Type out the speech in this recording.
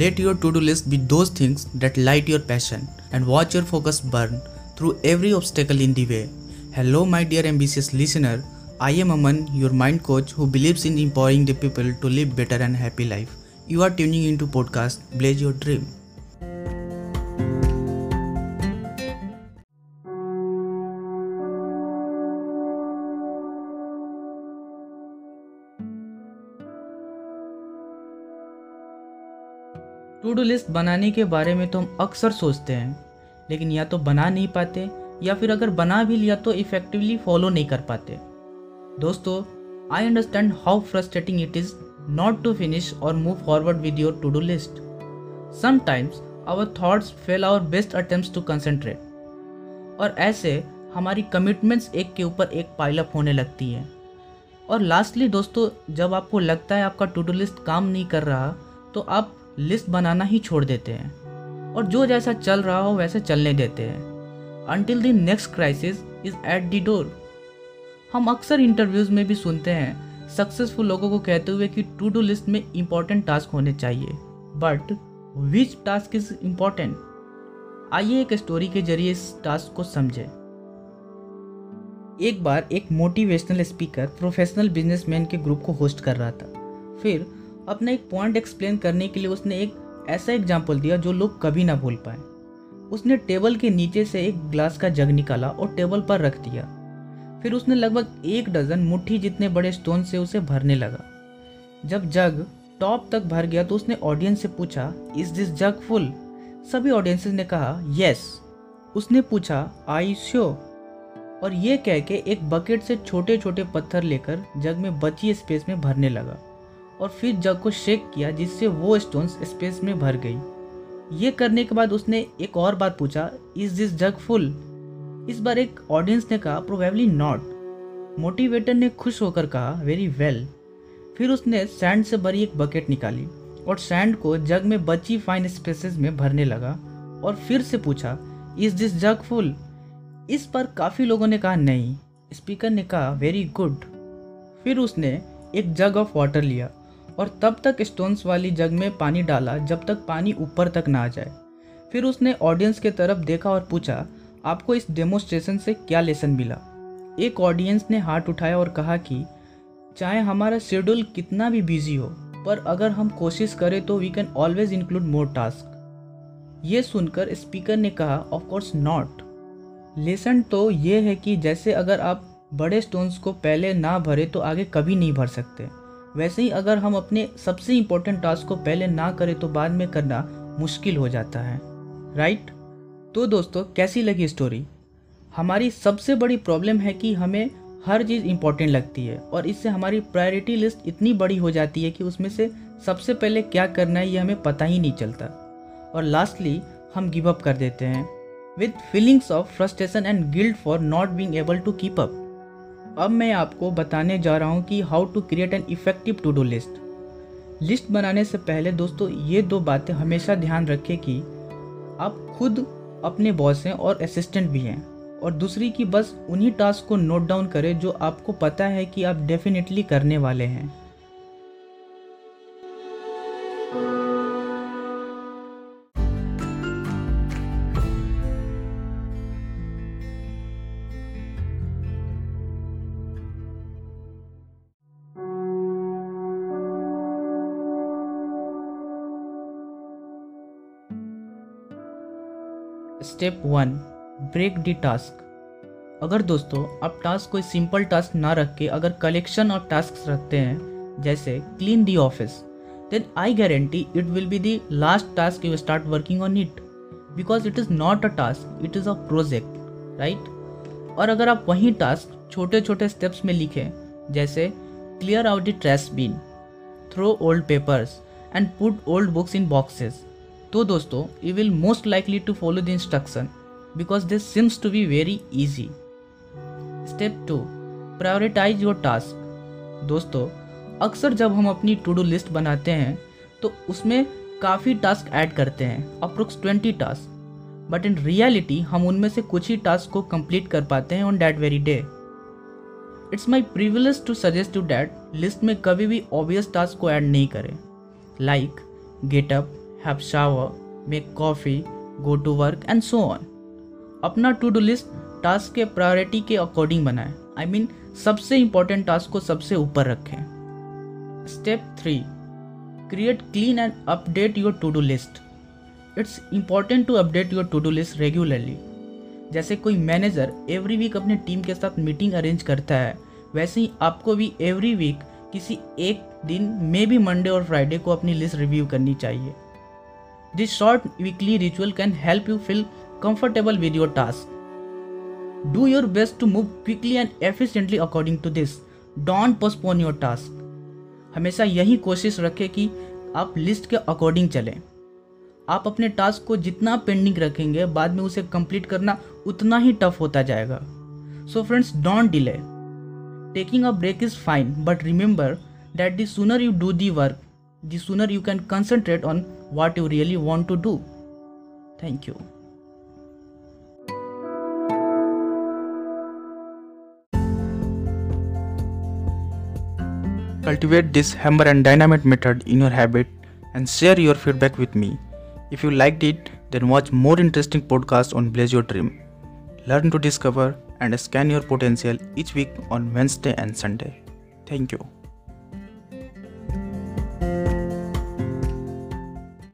Let your to do list be those things that light your passion and watch your focus burn through every obstacle in the way. Hello, my dear ambitious listener. I am Aman, your mind coach who believes in empowering the people to live better and happy life. You are tuning into podcast Blaze Your Dream. To do list बनाने के बारे में तो हम अक्सर सोचते हैं, लेकिन या तो बना नहीं पाते, या फिर अगर बना भी लिया तो इफ़ेक्टिवली फॉलो नहीं कर पाते। दोस्तों I understand how frustrating it is not to finish और move forward with your to do list sometimes our thoughts fail our best attempt to concentrate और ऐसे हमारी कमिटमेंट्स एक के ऊपर एक पाइलअप होने लगती हैं। और लास्टली दोस्तों, जब आपको लगता है आपका टू डू लिस्ट काम नहीं कर रहा तो आप लिस्ट बनाना ही छोड़ देते हैं और जो जैसा चल रहा हो वैसे चलने देते हैं। Until the next crisis is at the door हम अक्सर इंटरव्यूज़ में भी सुनते हैं सक्सेसफुल लोगों को कहते हुए कि टू डू लिस्ट में इंपॉर्टेंट टास्क होने चाहिए। But which task is important आइए एक स्टोरी के ज़रिए इस टास्क को समझे। एक बार एक मोटिवेशनल स्पीकर प्रोफेशनल बिजनेसमैन के ग्रुप को होस्ट कर रहा था। फिर अपना एक पॉइंट एक्सप्लेन करने के लिए उसने एक ऐसा एग्ज़ाम्पल दिया जो लोग कभी ना भूल पाए। उसने टेबल के नीचे से एक ग्लास का जग निकाला और टेबल पर रख दिया। फिर उसने लगभग एक डजन मुट्ठी जितने बड़े स्टोन से उसे भरने लगा। जब जग टॉप तक भर गया तो उसने ऑडियंस से पूछा इज़ दिस जग फुल सभी ऑडियंसेस ने कहा यस उसने पूछा आई श्योर और ये कह के एक बकेट से छोटे छोटे पत्थर लेकर जग में बची स्पेस में भरने लगा। और फिर जग को शेक किया, जिससे वो स्टोन्स स्पेस में भर गई। ये करने के बाद उसने एक और बात पूछा इज़ दिस जग फुल इस बार एक ऑडियंस ने कहा प्रोबेबली नॉट मोटिवेटर ने खुश होकर कहा वेरी वेल. फिर उसने सैंड से भरी एक बकेट निकाली और सैंड को जग में बची फाइन स्पेसेस में भरने लगा और फिर से पूछा इज़ दिस जग फुल इस पर काफ़ी लोगों ने कहा, नहीं. स्पीकर ने कहा वेरी गुड फिर उसने एक जग ऑफ़ वाटर लिया और तब तक स्टोन्स वाली जग में पानी डाला जब तक पानी ऊपर तक ना आ जाए। फिर उसने ऑडियंस के तरफ़ देखा और पूछा, आपको इस डेमोस्ट्रेशन से क्या लेसन मिला? एक ऑडियंस ने हाथ उठाया और कहा कि, चाहे हमारा शेड्यूल कितना भी बिज़ी हो, पर अगर हम कोशिश करें तो we can always include more task ये सुनकर स्पीकर ने कहा ऑफकोर्स नॉट लेसन तो ये है कि जैसे अगर आप बड़े स्टोन्स को पहले ना भरे तो आगे कभी नहीं भर सकते। वैसे ही अगर हम अपने सबसे इम्पोर्टेंट टास्क को पहले ना करें तो बाद में करना मुश्किल हो जाता है। राइट तो दोस्तों, कैसी लगी स्टोरी हमारी सबसे बड़ी प्रॉब्लम है कि हमें हर चीज़ इंपॉर्टेंट लगती है और इससे हमारी प्रायोरिटी लिस्ट इतनी बड़ी हो जाती है कि उसमें से सबसे पहले क्या करना है ये हमें पता ही नहीं चलता। और लास्टली हम गिव अप कर देते हैं। With feelings of frustration and guilt for not being able to keep up अब मैं आपको बताने जा रहा हूँ कि how to create an effective to do list list बनाने से पहले दोस्तों, ये दो बातें हमेशा ध्यान रखें कि आप खुद अपने बॉस हैं और असिस्टेंट भी हैं। और दूसरी कि बस उन्हीं टास्क को नोट डाउन करें जो आपको पता है कि आप डेफिनेटली करने वाले हैं। Step one, break the task. अगर दोस्तों, आप टास्क कोई सिंपल टास्क ना रख के अगर कलेक्शन ऑफ़ टास्क रखते हैं, जैसे clean the office then I guarantee it will be the last task you start working on it because it is not a task it is a project right और अगर आप वही task छोटे छोटे steps में लिखें, जैसे clear out the trash bin throw old papers and put old books in boxes तो दोस्तों you will most likely to follow the instruction because this seems to be very easy step two prioritise your task दोस्तों, अक्सर जब हम अपनी to do list बनाते हैं तो उसमें काफ़ी टास्क ऐड करते हैं approx twenty task but in reality हम उनमें से कुछ ही टास्क को कंप्लीट कर पाते हैं on that very day it's my privilege to suggest to that list में कभी भी ऑब्वियस टास्क को ऐड नहीं करें. Like get up have shower, make coffee, go to work and so on. अपना टू डू लिस्ट टास्क के priority के according बनाएँ। आई I मीन mean, सबसे इंपॉर्टेंट टास्क को सबसे ऊपर रखें। Step three create clean and update your to do list it's important to update your to do list regularly जैसे कोई मैनेजर एवरी वीक अपने टीम के साथ मीटिंग अरेंज करता है वैसे ही आपको भी एवरी वीक किसी एक दिन मे बी मंडे और फ्राइडे को अपनी लिस्ट रिव्यू करनी चाहिए। This short weekly ritual can help you feel comfortable with your task do your best to move quickly and efficiently according to this don't postpone your task हमेशा यही कोशिश रखें कि आप लिस्ट के अकॉर्डिंग चलें। आप अपने टास्क को जितना पेंडिंग रखेंगे, बाद में उसे कंप्लीट करना उतना ही टफ होता जाएगा। So friends don't delay taking a break is fine but remember that the sooner you do the work the sooner you can concentrate on what you really want to do. Thank you. Cultivate this hammer and dynamite method in your habit and share your feedback with me. If you liked it, then watch more interesting podcasts on Blaze Your Dream. Learn to discover and scan your potential each week on Wednesday and Sunday. Thank you.